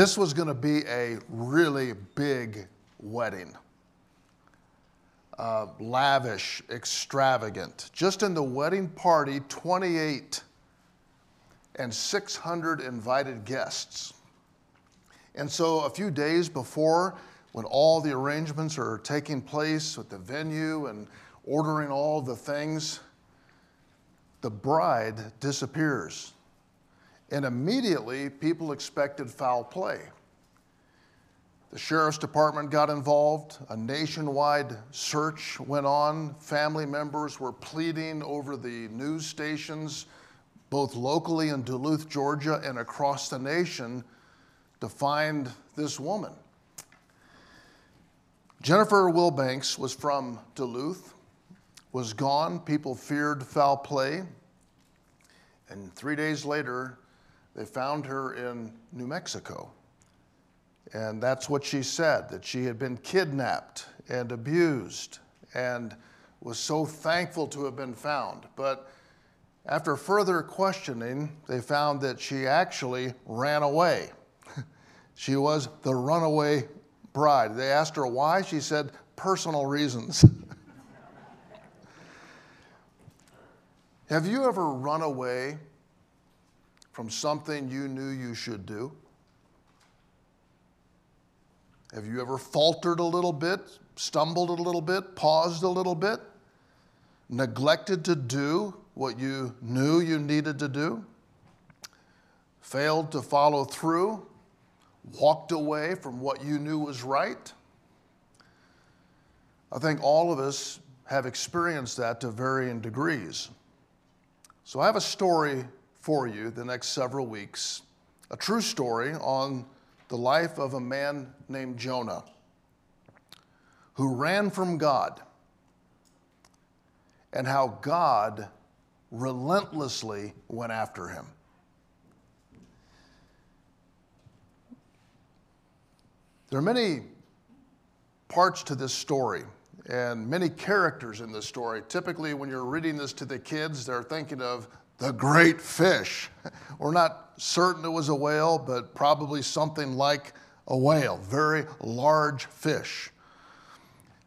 This was going to be a really big wedding. Uh, lavish, extravagant. Just in the wedding party, 28 and 600 invited guests. And so, a few days before, when all the arrangements are taking place with the venue and ordering all the things, the bride disappears. And immediately, people expected foul play. The sheriff's department got involved. A nationwide search went on. Family members were pleading over the news stations, both locally in Duluth, Georgia, and across the nation, to find this woman. Jennifer Wilbanks was from Duluth, was gone. People feared foul play. And three days later, they found her in New Mexico. And that's what she said that she had been kidnapped and abused and was so thankful to have been found. But after further questioning, they found that she actually ran away. she was the runaway bride. They asked her why. She said, personal reasons. Have you ever run away from something you knew you should do? Have you ever faltered a little bit, stumbled a little bit, paused a little bit, neglected to do what you knew you needed to do, failed to follow through, walked away from what you knew was right? I think all of us have experienced that to varying degrees. So I have a story for you the next several weeks, a true story on the life of a man named Jonah who ran from God and how God relentlessly went after him. There are many parts to this story and many characters in this story. Typically, when you're reading this to the kids, they're thinking of the great fish. We're not certain it was a whale, but probably something like a whale, very large fish.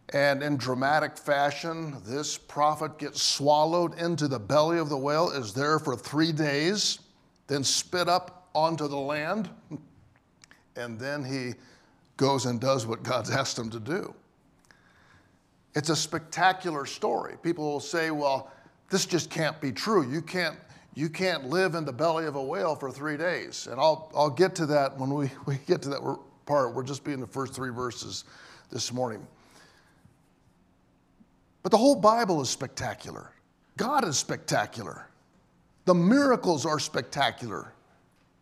And in dramatic fashion, this prophet gets swallowed into the belly of the whale, is there for three days, then spit up onto the land, and then he goes and does what God's asked him to do. It's a spectacular story. People will say, well, this just can't be true. You can't, you can't live in the belly of a whale for three days. And I'll, I'll get to that when we, we get to that part. We're just being the first three verses this morning. But the whole Bible is spectacular. God is spectacular. The miracles are spectacular.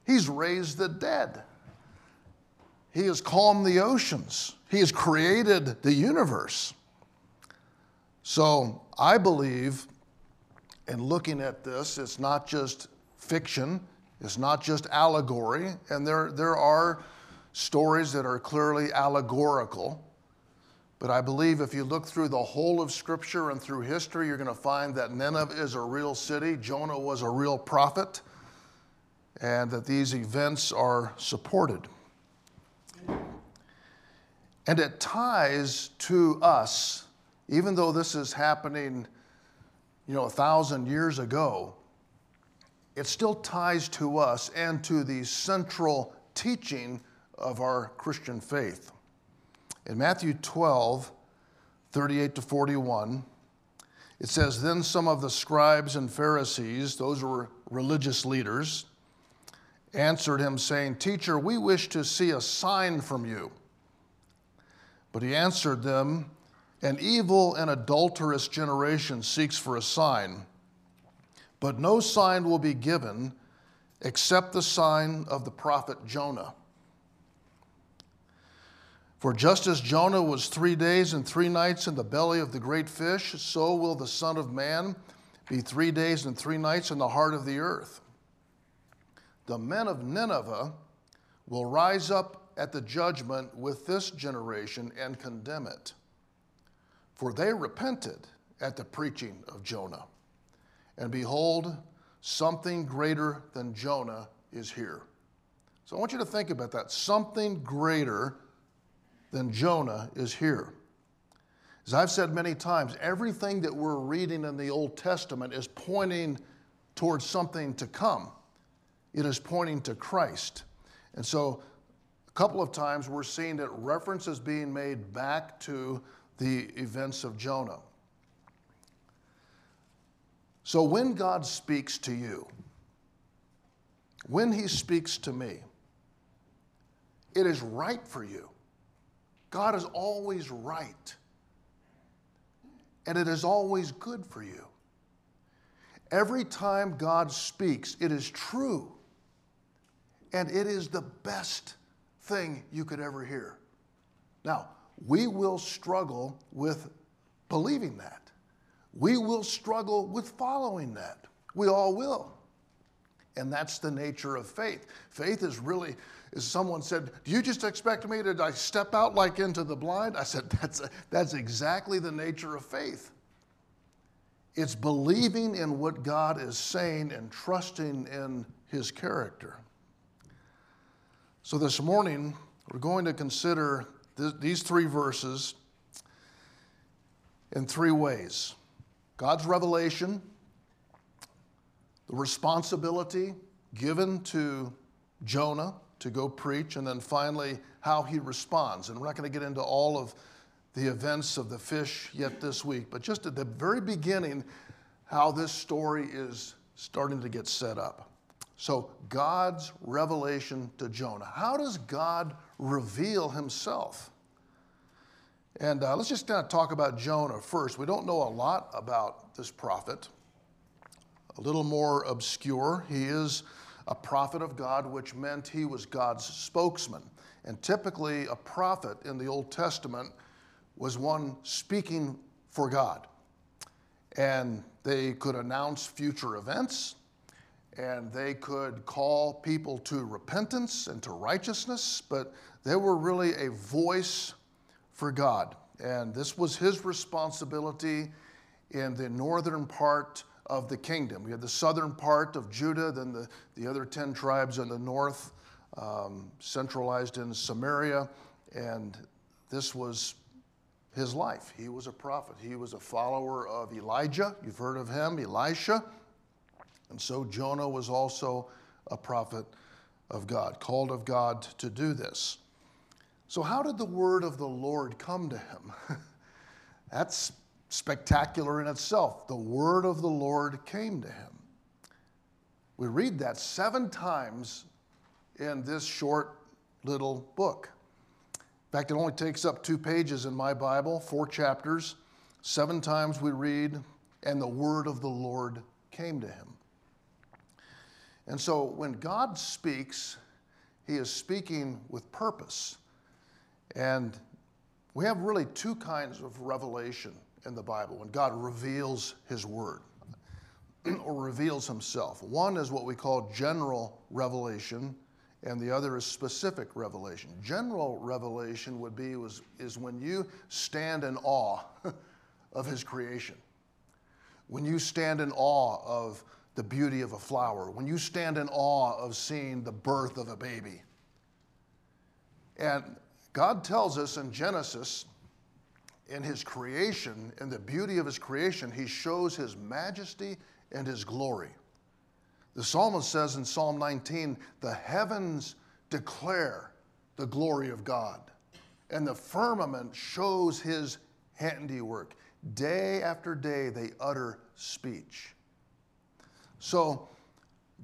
He's raised the dead. He has calmed the oceans. He has created the universe. So I believe in looking at this, it's not just fiction, it's not just allegory, and there, there are stories that are clearly allegorical. But I believe if you look through the whole of Scripture and through history, you're going to find that Nineveh is a real city, Jonah was a real prophet, and that these events are supported. And it ties to us even though this is happening, you know, a thousand years ago, it still ties to us and to the central teaching of our Christian faith. In Matthew 12, 38 to 41, it says, Then some of the scribes and Pharisees, those were religious leaders, answered him, saying, Teacher, we wish to see a sign from you. But he answered them, an evil and adulterous generation seeks for a sign, but no sign will be given except the sign of the prophet Jonah. For just as Jonah was three days and three nights in the belly of the great fish, so will the Son of Man be three days and three nights in the heart of the earth. The men of Nineveh will rise up at the judgment with this generation and condemn it for they repented at the preaching of Jonah. And behold, something greater than Jonah is here. So I want you to think about that. Something greater than Jonah is here. As I've said many times, everything that we're reading in the Old Testament is pointing towards something to come. It is pointing to Christ. And so a couple of times we're seeing that reference is being made back to the events of Jonah. So when God speaks to you, when he speaks to me, it is right for you. God is always right. And it is always good for you. Every time God speaks, it is true. And it is the best thing you could ever hear. Now, we will struggle with believing that. We will struggle with following that. We all will. And that's the nature of faith. Faith is really, as someone said, Do you just expect me to I step out like into the blind? I said, That's, that's exactly the nature of faith. It's believing in what God is saying and trusting in his character. So this morning, we're going to consider th- these three verses in three ways God's revelation, the responsibility given to Jonah to go preach, and then finally, how he responds. And we're not going to get into all of the events of the fish yet this week, but just at the very beginning, how this story is starting to get set up. So, God's revelation to Jonah. How does God reveal himself? And uh, let's just kind of talk about Jonah first. We don't know a lot about this prophet, a little more obscure. He is a prophet of God, which meant he was God's spokesman. And typically, a prophet in the Old Testament was one speaking for God. And they could announce future events, and they could call people to repentance and to righteousness, but they were really a voice for God. And this was his responsibility in the northern part of the kingdom. We had the southern part of Judah, then the, the other 10 tribes in the north, um, centralized in Samaria. And this was his life. He was a prophet, he was a follower of Elijah. You've heard of him, Elisha. And so Jonah was also a prophet of God, called of God to do this. So, how did the word of the Lord come to him? That's spectacular in itself. The word of the Lord came to him. We read that seven times in this short little book. In fact, it only takes up two pages in my Bible, four chapters. Seven times we read, and the word of the Lord came to him. And so when God speaks, he is speaking with purpose. And we have really two kinds of revelation in the Bible when God reveals his word or reveals himself. One is what we call general revelation, and the other is specific revelation. General revelation would be was, is when you stand in awe of his creation. When you stand in awe of the beauty of a flower, when you stand in awe of seeing the birth of a baby. And God tells us in Genesis, in his creation, in the beauty of his creation, he shows his majesty and his glory. The psalmist says in Psalm 19, the heavens declare the glory of God, and the firmament shows his handiwork. Day after day, they utter speech. So,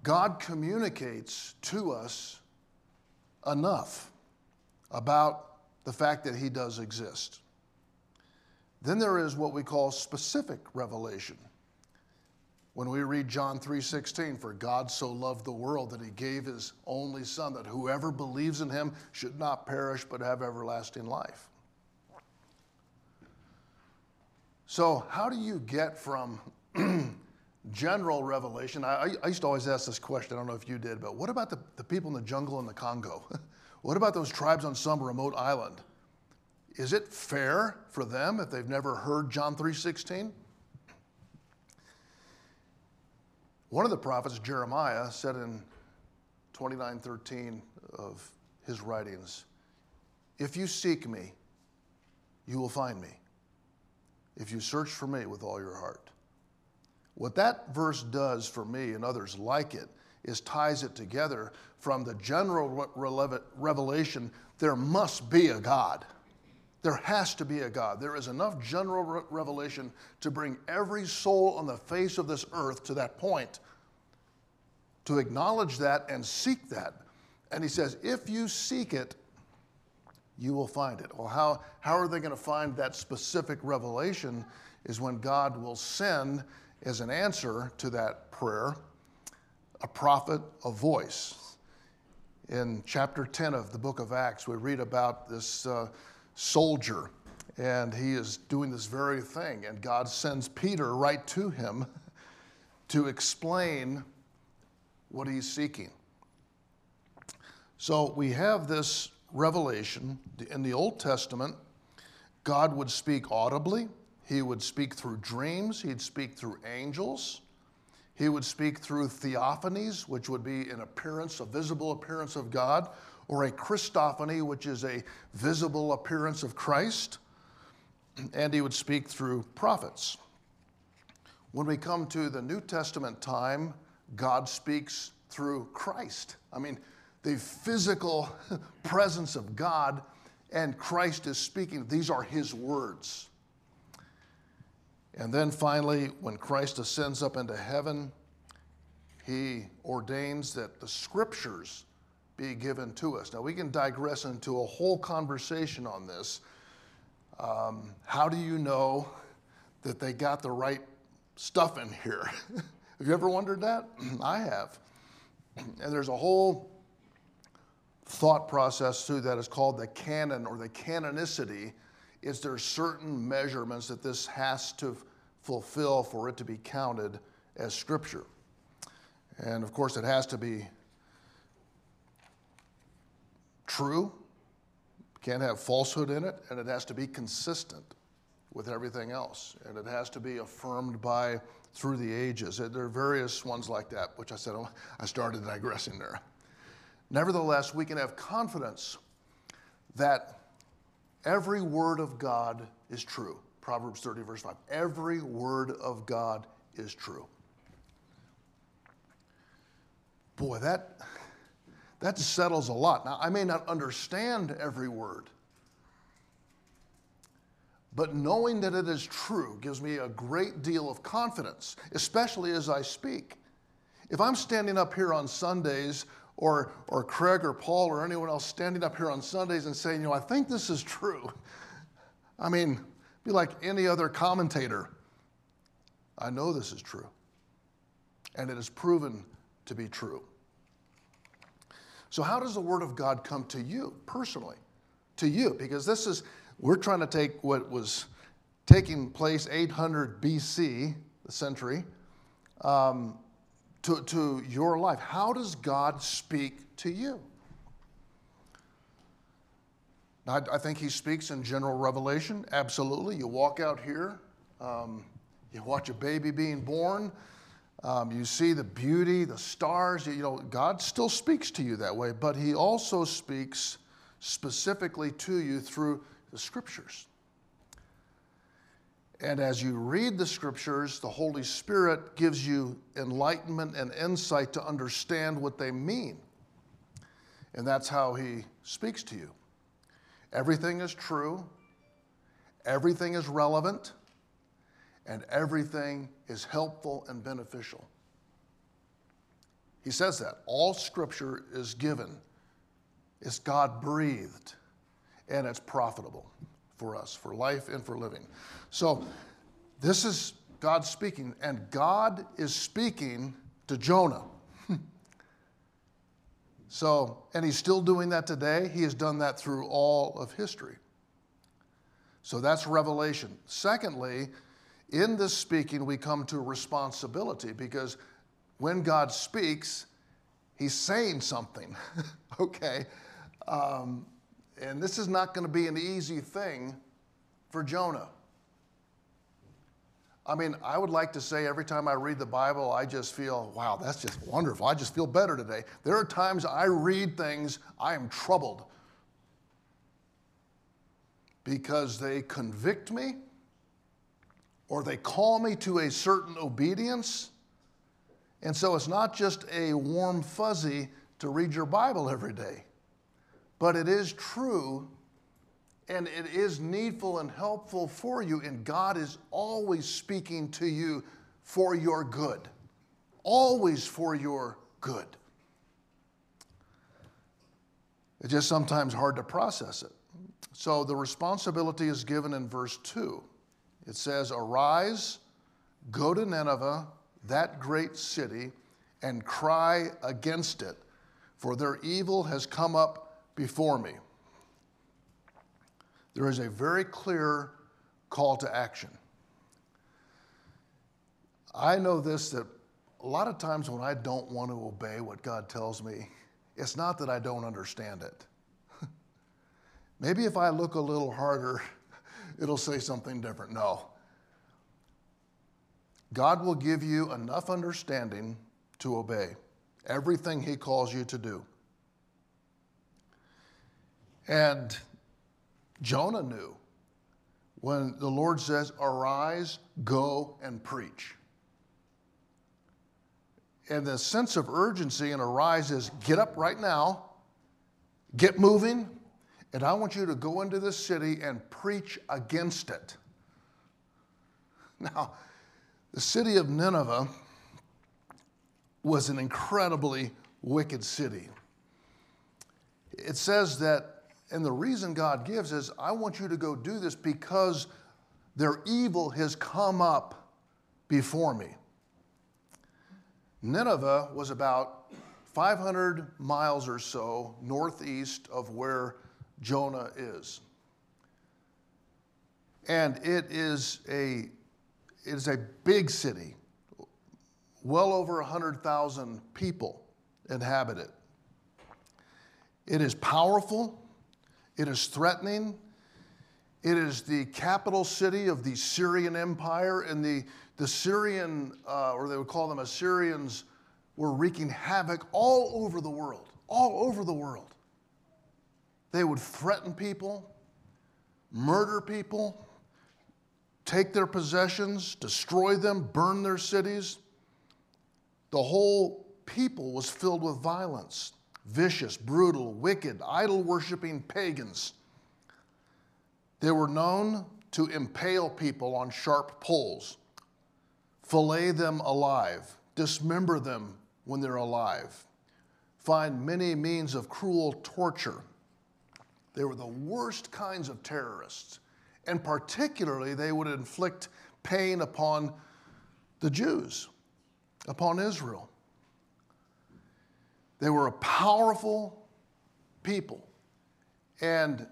God communicates to us enough about the fact that he does exist. Then there is what we call specific revelation. When we read John 3:16, for God so loved the world that he gave his only son that whoever believes in him should not perish but have everlasting life. So, how do you get from general revelation? I, I, used to always ask this question, I don't know if you did, but what about the, the people in the jungle in the Congo? what about those tribes on some remote island? Is it fair for them if they've never heard John 3:16? One of the prophets, Jeremiah, said in 29:13 of his writings. If you seek me, you will find me. If you search for me with all your heart. What that verse does for me and others like it is ties it together from the general revelation there must be a God. There has to be a God. There is enough general revelation to bring every soul on the face of this earth to that point, to acknowledge that and seek that. And he says, if you seek it, you will find it. Well, how, how are they going to find that specific revelation? Is when God will send, as an answer to that prayer, a prophet, a voice. In chapter 10 of the book of Acts, we read about this uh, soldier, and he is doing this very thing, and God sends Peter right to him to explain what he's seeking. So we have this revelation in the Old Testament. God would speak audibly, He would speak through dreams, He'd speak through angels. He would speak through theophanies, which would be an appearance, a visible appearance of God, or a Christophany, which is a visible appearance of Christ. And he would speak through prophets. When we come to the New Testament time, God speaks through Christ. I mean, the physical presence of God and Christ is speaking. These are his words. And then finally, when Christ ascends up into heaven, he ordains that the scriptures be given to us. Now, we can digress into a whole conversation on this. Um, how do you know that they got the right stuff in here? have you ever wondered that? I have. And there's a whole thought process too that is called the canon or the canonicity is there certain measurements that this has to fulfill for it to be counted as scripture. And of course, it has to be true, can't have falsehood in it, and it has to be consistent with everything else. And it has to be affirmed by through the ages. There are various ones like that, which I said, oh, I started digressing there. Nevertheless, we can have confidence that every word of God is true. Proverbs 30, verse 5. Every word of God is true. Boy, that, that settles a lot. Now, I may not understand every word, but knowing that it is true gives me a great deal of confidence, especially as I speak. If I'm standing up here on Sundays, or, or Craig or Paul or anyone else standing up here on Sundays and saying, you know, I think this is true. I mean, be like any other commentator. I know this is true. And it is proven to be true. So, how does the Word of God come to you personally? To you? Because this is, we're trying to take what was taking place 800 BC, the century, um, to, to your life. How does God speak to you? I, I think He speaks in general revelation, absolutely. You walk out here, um, you watch a baby being born. Um, you see the beauty, the stars. You know, God still speaks to you that way, but He also speaks specifically to you through the scriptures. And as you read the scriptures, the Holy Spirit gives you enlightenment and insight to understand what they mean. And that's how He speaks to you. Everything is true, everything is relevant, and everything is helpful and beneficial. He says that. All scripture is given, it's God breathed, and it's profitable for us, for life and for living. So, this is God speaking, and God is speaking to Jonah. So, and he's still doing that today. He has done that through all of history. So that's revelation. Secondly, in this speaking, we come to responsibility because when God speaks, he's saying something, okay? Um, and this is not going to be an easy thing for Jonah. I mean, I would like to say every time I read the Bible, I just feel, wow, that's just wonderful. I just feel better today. There are times I read things, I am troubled because they convict me or they call me to a certain obedience. And so it's not just a warm fuzzy to read your Bible every day, but it is true and it is needful and helpful for you, and God is always speaking to you for your good. Always for your good. It's just sometimes hard to process it. So the responsibility is given in verse 2. It says, Arise, go to Nineveh, that great city, and cry against it, for their evil has come up before me there is a very clear call to action. I know this that a lot of times when I don't want to obey what God tells me, it's not that I don't understand it. Maybe if I look a little harder, it'll say something different. No. God will give you enough understanding to obey everything He calls you to do. And Jonah knew when the Lord says, Arise, go and preach. And the sense of urgency in arise is get up right now, get moving, and I want you to go into this city and preach against it. Now, the city of Nineveh was an incredibly wicked city. It says that and the reason God gives is, I want you to go do this because their evil has come up before me. Nineveh was about 500 miles or so northeast of where Jonah is. And it is a, it is a big city. Well over 100,000 people inhabit it. It is powerful. It is threatening. It is the capital city of the Syrian Empire, and the, the Syrian, uh, or they would call them Assyrians, were wreaking havoc all over the world, all over the world. They would threaten people, murder people, take their possessions, destroy them, burn their cities. The whole people was filled with violence vicious, brutal, wicked, idol worshiping pagans. They were known to impale people on sharp poles, fillet them alive, dismember them when they're alive, find many means of cruel torture. They were the worst kinds of terrorists, and particularly they would inflict pain upon the Jews, upon Israel. They were a powerful people, and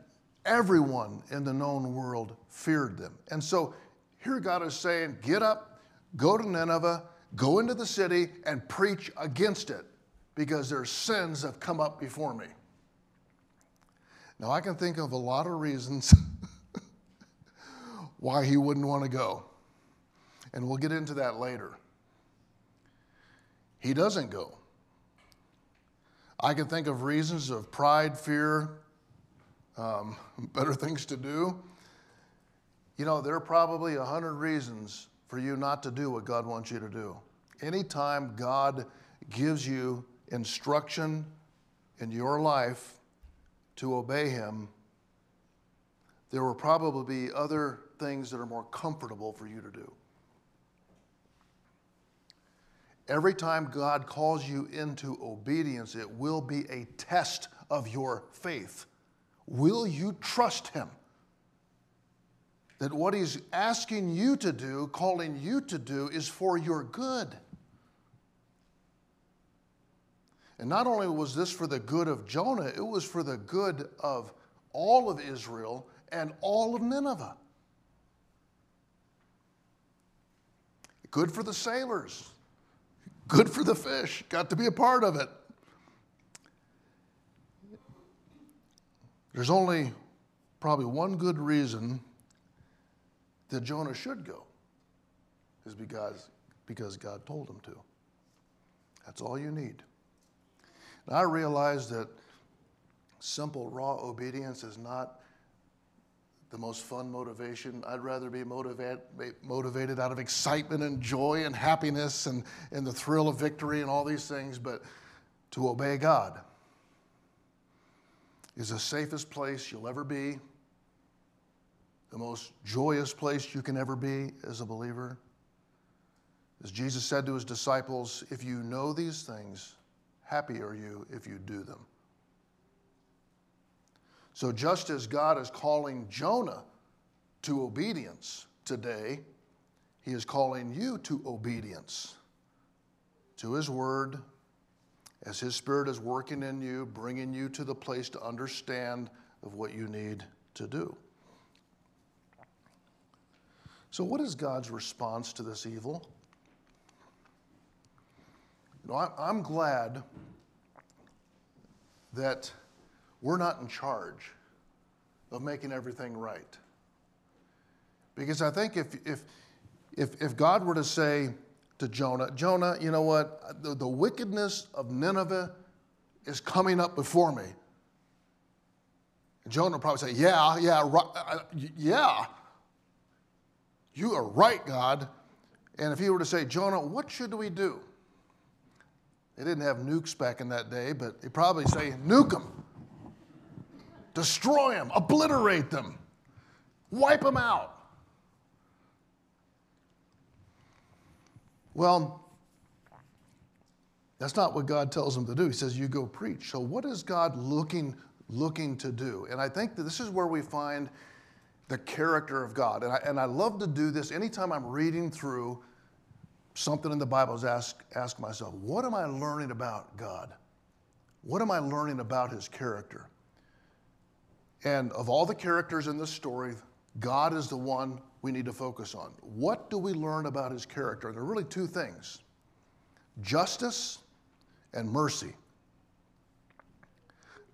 everyone in the known world feared them. And so here God is saying, Get up, go to Nineveh, go into the city, and preach against it because their sins have come up before me. Now, I can think of a lot of reasons why he wouldn't want to go. And we'll get into that later. He doesn't go. I can think of reasons of pride, fear, um, better things to do. You know, there are probably a hundred reasons for you not to do what God wants you to do. Anytime God gives you instruction in your life to obey Him, there will probably be other things that are more comfortable for you to do. Every time God calls you into obedience, it will be a test of your faith. Will you trust Him? That what He's asking you to do, calling you to do, is for your good. And not only was this for the good of Jonah, it was for the good of all of Israel and all of Nineveh. Good for the sailors Good for the fish. Got to be a part of it. There's only probably one good reason that Jonah should go. is because, because God told him to. That's all you need. And I realize that simple, raw obedience is not the most fun motivation. I'd rather be motivate, motivated out of excitement and joy and happiness and, and the thrill of victory and all these things, but to obey God is the safest place you'll ever be, the most joyous place you can ever be as a believer. As Jesus said to his disciples, if you know these things, happy are you if you do them. So, just as God is calling Jonah to obedience today, he is calling you to obedience to his word as his spirit is working in you, bringing you to the place to understand of what you need to do. So, what is God's response to this evil? You know, I'm glad that we're not in charge of making everything right. Because I think if, if, if, if God were to say to Jonah, Jonah, you know what? The, the wickedness of Nineveh is coming up before me. And Jonah would probably say, Yeah, yeah, right, uh, uh, yeah. You are right, God. And if he were to say, Jonah, what should we do? They didn't have nukes back in that day, but he'd probably say, Nuke them destroy them, obliterate them, wipe them out. Well, that's not what God tells them to do. He says, You go preach. So, what is God looking, looking to do? And I think that this is where we find the character of God. And I, and I love to do this anytime I'm reading through something in the Bible, is ask, ask myself, What am I learning about God? What am I learning about His character? And of all the characters in this story, God is the one we need to focus on. What do we learn about his character? There are really two things justice and mercy.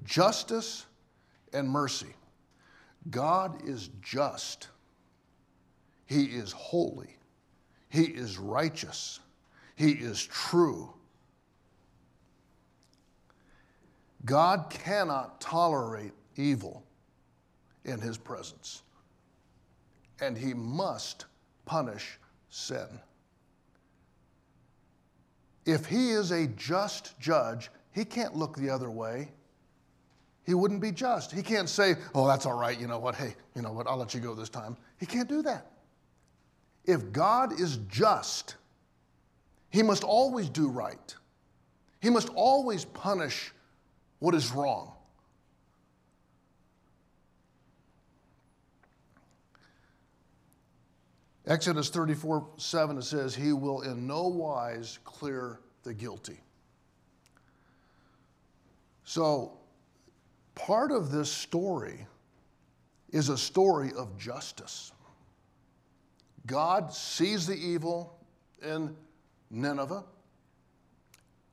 Justice and mercy. God is just, He is holy, He is righteous, He is true. God cannot tolerate evil in his presence. And he must punish sin. If he is a just judge, he can't look the other way. He wouldn't be just. He can't say, oh, that's all right, you know what, hey, you know what, I'll let you go this time. He can't do that. If God is just, he must always do right. He must always punish what is wrong. Exodus 34 7, it says, He will in no wise clear the guilty. So, part of this story is a story of justice. God sees the evil in Nineveh,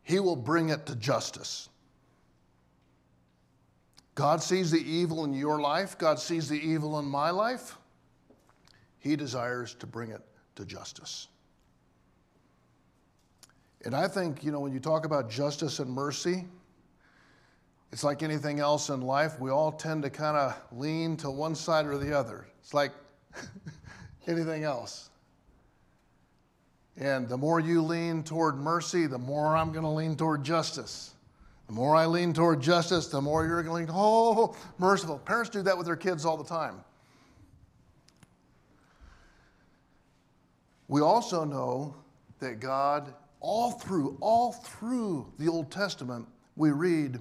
He will bring it to justice. God sees the evil in your life, God sees the evil in my life. He desires to bring it to justice. And I think, you know, when you talk about justice and mercy, it's like anything else in life. We all tend to kind of lean to one side or the other. It's like anything else. And the more you lean toward mercy, the more I'm going to lean toward justice. The more I lean toward justice, the more you're going to lean, oh, merciful. Parents do that with their kids all the time. We also know that God, all through, all through the Old Testament, we read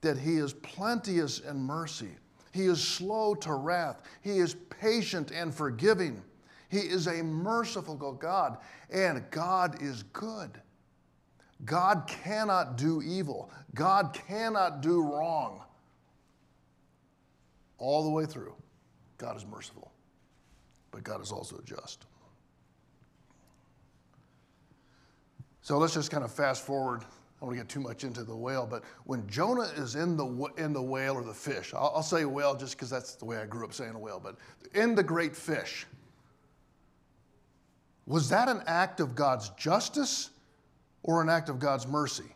that He is plenteous in mercy. He is slow to wrath. He is patient and forgiving. He is a merciful God, and God is good. God cannot do evil. God cannot do wrong. All the way through, God is merciful, but God is also just. So let's just kind of fast forward. I don't want to get too much into the whale, but when Jonah is in the, in the whale or the fish, I'll, I'll say whale just because that's the way I grew up saying a whale, but in the great fish, Was that an act of God's justice or an act of God's mercy? It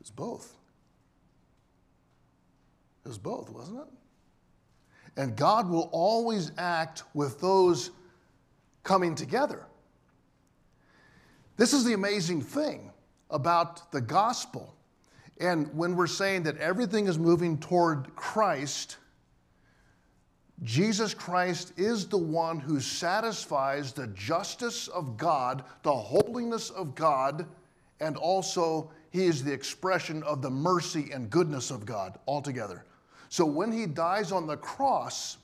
was both. It was both, wasn't it? And God will always act with those coming together. This is the amazing thing about the gospel. And when we're saying that everything is moving toward Christ, Jesus Christ is the one who satisfies the justice of God, the holiness of God, and also he is the expression of the mercy and goodness of God altogether. So when he dies on the cross,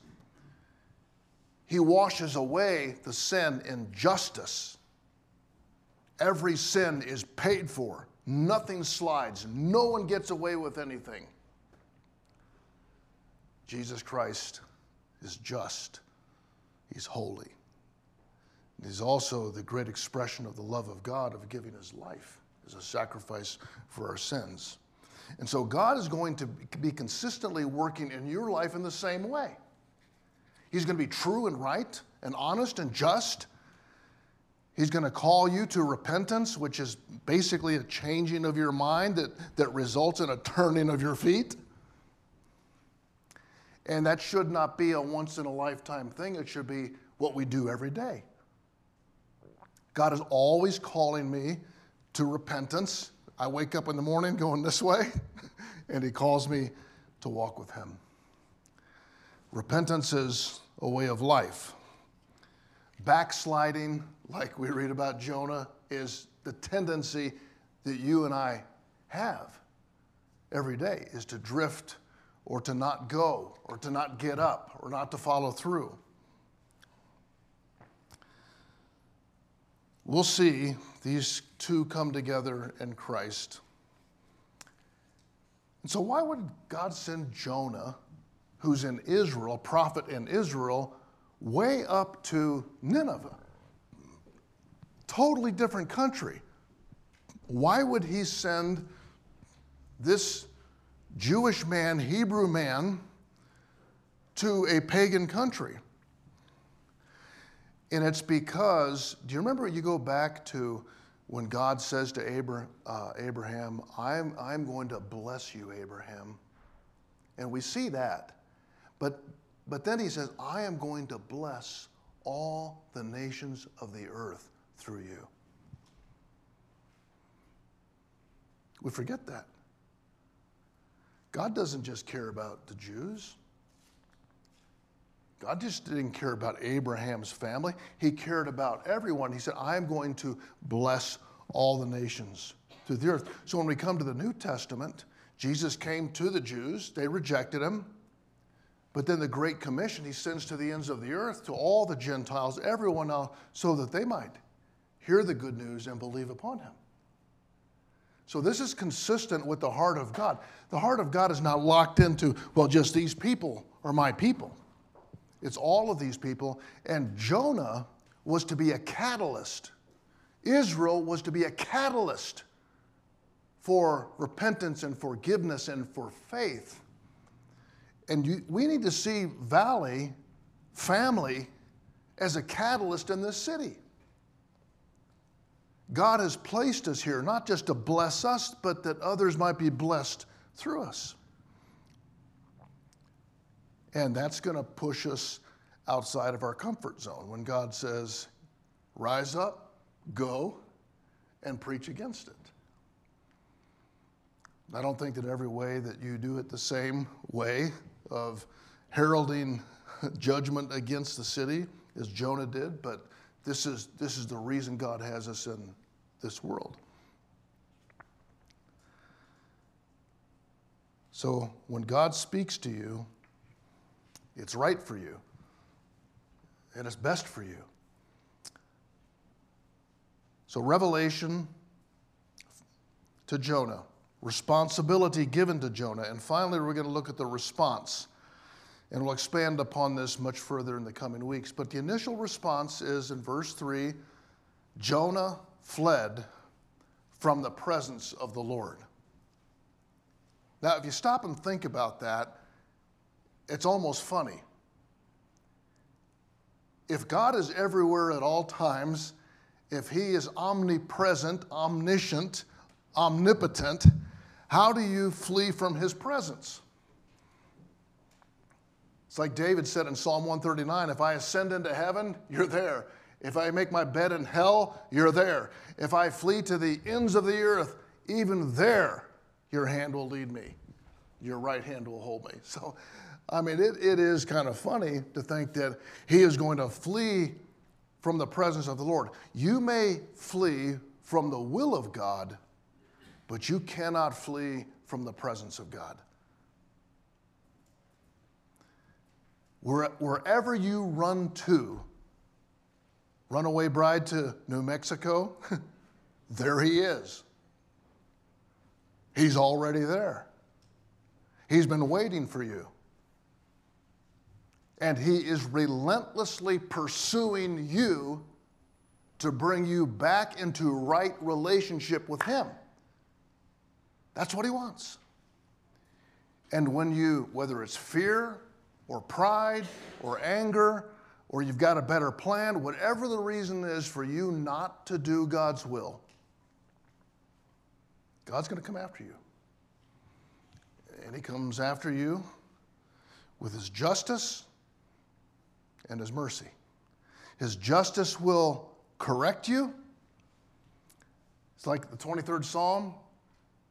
he washes away the sin in justice. Every sin is paid for. Nothing slides. No one gets away with anything. Jesus Christ is just. He's holy. He's also the great expression of the love of God of giving his life as a sacrifice for our sins. And so God is going to be consistently working in your life in the same way. He's going to be true and right and honest and just. He's going to call you to repentance, which is basically a changing of your mind that, that results in a turning of your feet. And that should not be a once in a lifetime thing, it should be what we do every day. God is always calling me to repentance. I wake up in the morning going this way, and He calls me to walk with Him. Repentance is a way of life. Backsliding, like we read about Jonah, is the tendency that you and I have every day is to drift or to not go or to not get up or not to follow through. We'll see these two come together in Christ. And so, why would God send Jonah who's in Israel, a prophet in Israel, way up to Nineveh. Totally different country. Why would he send this Jewish man, Hebrew man, to a pagan country? And it's because, do you remember you go back to when God says to uh, Abraham, I'm, I'm going to bless you, Abraham? And we see that. But, but then he says, I am going to bless all the nations of the earth through you. We forget that. God doesn't just care about the Jews. God just didn't care about Abraham's family. He cared about everyone. He said, I am going to bless all the nations through the earth. So when we come to the New Testament, Jesus came to the Jews, they rejected him. But then the Great Commission he sends to the ends of the earth, to all the Gentiles, everyone else, so that they might hear the good news and believe upon him. So this is consistent with the heart of God. The heart of God is not locked into, well, just these people are my people. It's all of these people. And Jonah was to be a catalyst. Israel was to be a catalyst for repentance and forgiveness and for faith. And you, we need to see Valley family as a catalyst in this city. God has placed us here not just to bless us, but that others might be blessed through us. And that's going to push us outside of our comfort zone when God says, rise up, go, and preach against it. I don't think that every way that you do it the same way of heralding judgment against the city as Jonah did, but this is, this is the reason God has us in this world. So when God speaks to you, it's right for you and it's best for you. So, revelation to Jonah responsibility given to Jonah. And finally, we're going to look at the response. And we'll expand upon this much further in the coming weeks. But the initial response is in verse 3 Jonah fled from the presence of the Lord. Now, if you stop and think about that, it's almost funny. If God is everywhere at all times, if He is omnipresent, omniscient, omnipotent, how do you flee from His presence? It's like David said in Psalm 139 if I ascend into heaven, you're there. If I make my bed in hell, you're there. If I flee to the ends of the earth, even there, your hand will lead me. Your right hand will hold me. So, I mean, it, it is kind of funny to think that he is going to flee from the presence of the Lord. You may flee from the will of God, but you cannot flee from the presence of God. Wherever you run to, runaway bride to New Mexico, there he is. He's already there. He's been waiting for you. And he is relentlessly pursuing you to bring you back into right relationship with him. That's what he wants. And when you, whether it's fear or pride or anger or you've got a better plan, whatever the reason is for you not to do God's will, God's going to come after you. And He comes after you with His justice and His mercy. His justice will correct you. It's like the 23rd Psalm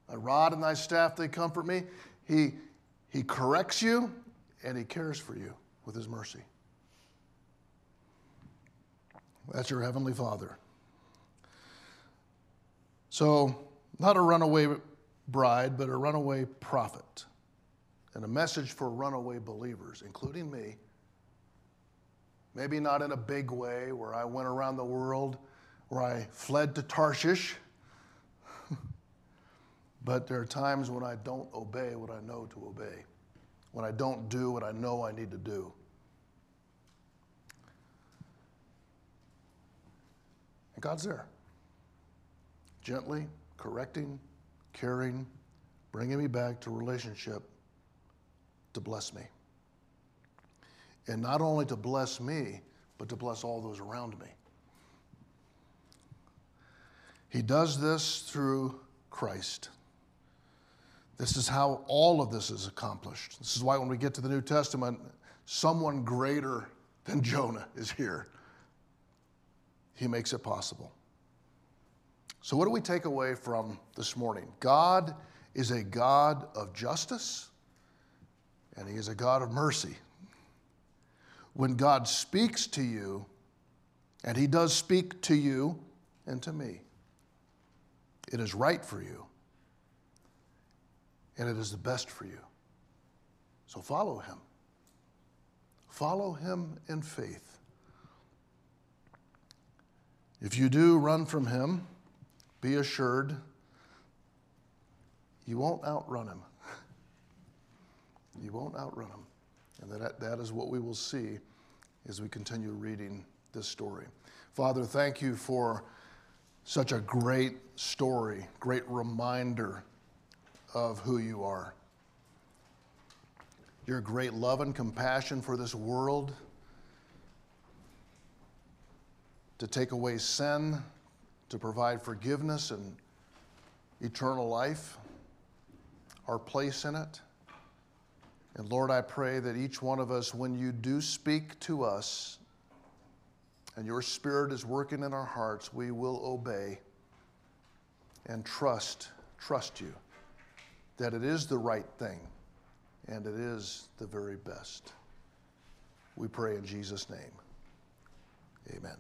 Thy rod and thy staff, they comfort me. He, he corrects you and he cares for you with his mercy. That's your Heavenly Father. So, not a runaway bride, but a runaway prophet. And a message for runaway believers, including me. Maybe not in a big way where I went around the world, where I fled to Tarshish. but there are times when I don't obey what I know to obey, when I don't do what I know I need to do. And God's there, gently correcting, caring, bringing me back to relationship to bless me. And not only to bless me, but to bless all those around me. He does this through Christ. This is how all of this is accomplished. This is why when we get to the New Testament, someone greater than Jonah is here. He makes it possible. So, what do we take away from this morning? God is a God of justice, and He is a God of mercy. When God speaks to you, and He does speak to you and to me, it is right for you, and it is the best for you. So, follow Him. Follow Him in faith. If you do run from him, be assured you won't outrun him. you won't outrun him. And that, that is what we will see as we continue reading this story. Father, thank you for such a great story, great reminder of who you are. Your great love and compassion for this world to take away sin, to provide forgiveness and eternal life, our place in it. And Lord, I pray that each one of us, when you do speak to us and your Spirit is working in our hearts, we will obey and trust, trust you that it is the right thing and it is the very best. We pray in Jesus' name. Amen.